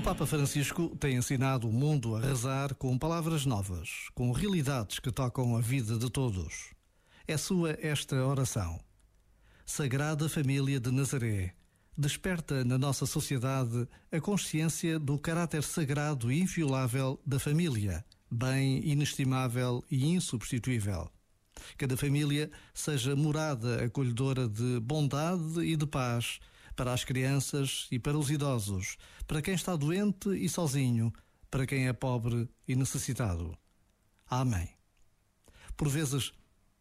O Papa Francisco tem ensinado o mundo a rezar com palavras novas, com realidades que tocam a vida de todos. É sua esta oração. Sagrada Família de Nazaré, desperta na nossa sociedade a consciência do caráter sagrado e inviolável da família, bem inestimável e insubstituível. Cada família seja morada acolhedora de bondade e de paz para as crianças e para os idosos, para quem está doente e sozinho, para quem é pobre e necessitado. Amém. Por vezes,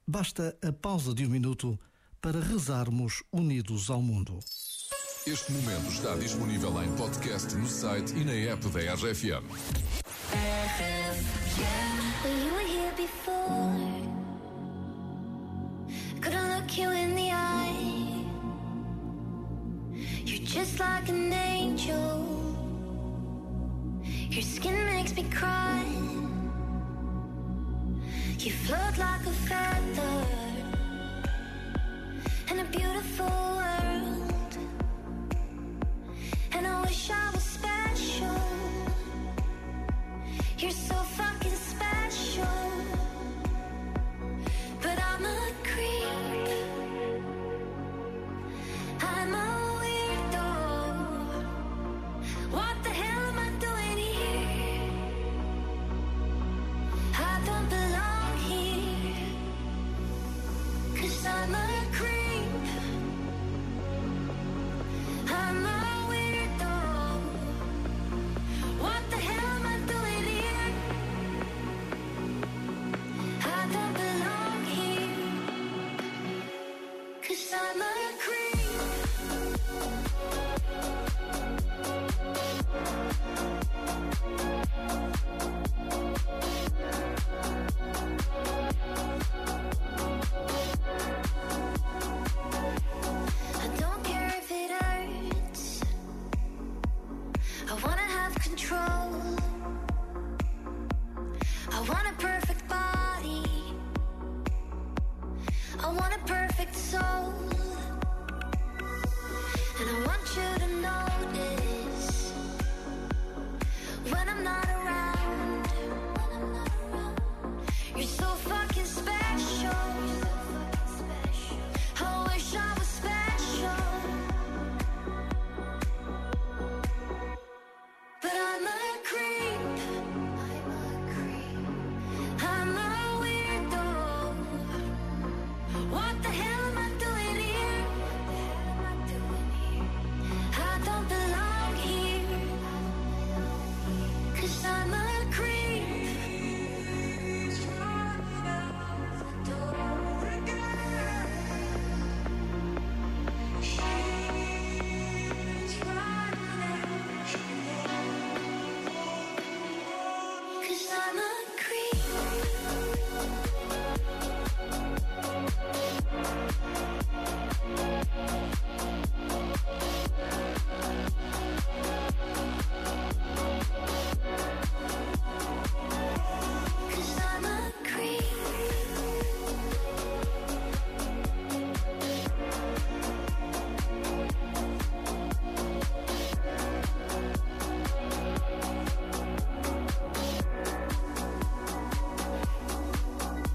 basta a pausa de um minuto para rezarmos unidos ao mundo. Este momento está disponível em podcast no site e na app da RFM. We Like an angel. Your skin makes me cry. You float like a feather in a beautiful my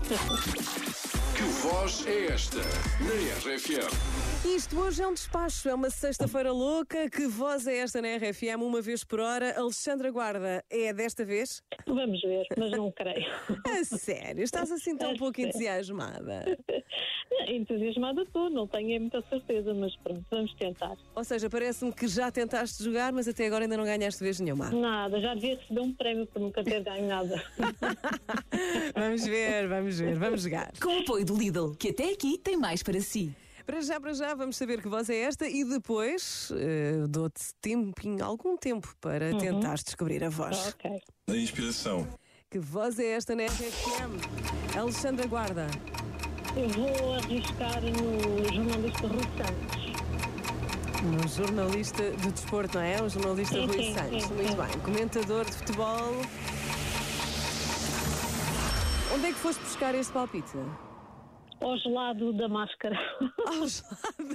ハハハハ。Voz é esta na RFM? Isto hoje é um despacho, é uma sexta-feira louca. Que voz é esta na RFM, uma vez por hora? Alexandra Guarda, é desta vez? Vamos ver, mas não creio. A sério, estás assim tão pouco entusiasmada. Entusiasmada estou, não tenho muita certeza, mas pronto, vamos tentar. Ou seja, parece-me que já tentaste jogar, mas até agora ainda não ganhaste vez nenhuma. Nada, já devia receber um prémio por nunca ter ganho nada. Vamos ver, vamos ver, vamos jogar. Com o apoio do Lidl, que até aqui tem mais para si. Para já, para já, vamos saber que voz é esta e depois eh, dou-te tempinho, algum tempo para tentares descobrir a voz. ok. Da inspiração. Que voz é esta na RFM? Alexandra Guarda. Eu vou arriscar no jornalista Rui Santos. Um jornalista de desporto, não é? Um jornalista Sim, Rui sim, Santos. sim, Muito sim. bem. Comentador de futebol. Onde é que foste buscar este palpite? Ao gelado da máscara. Ao gelado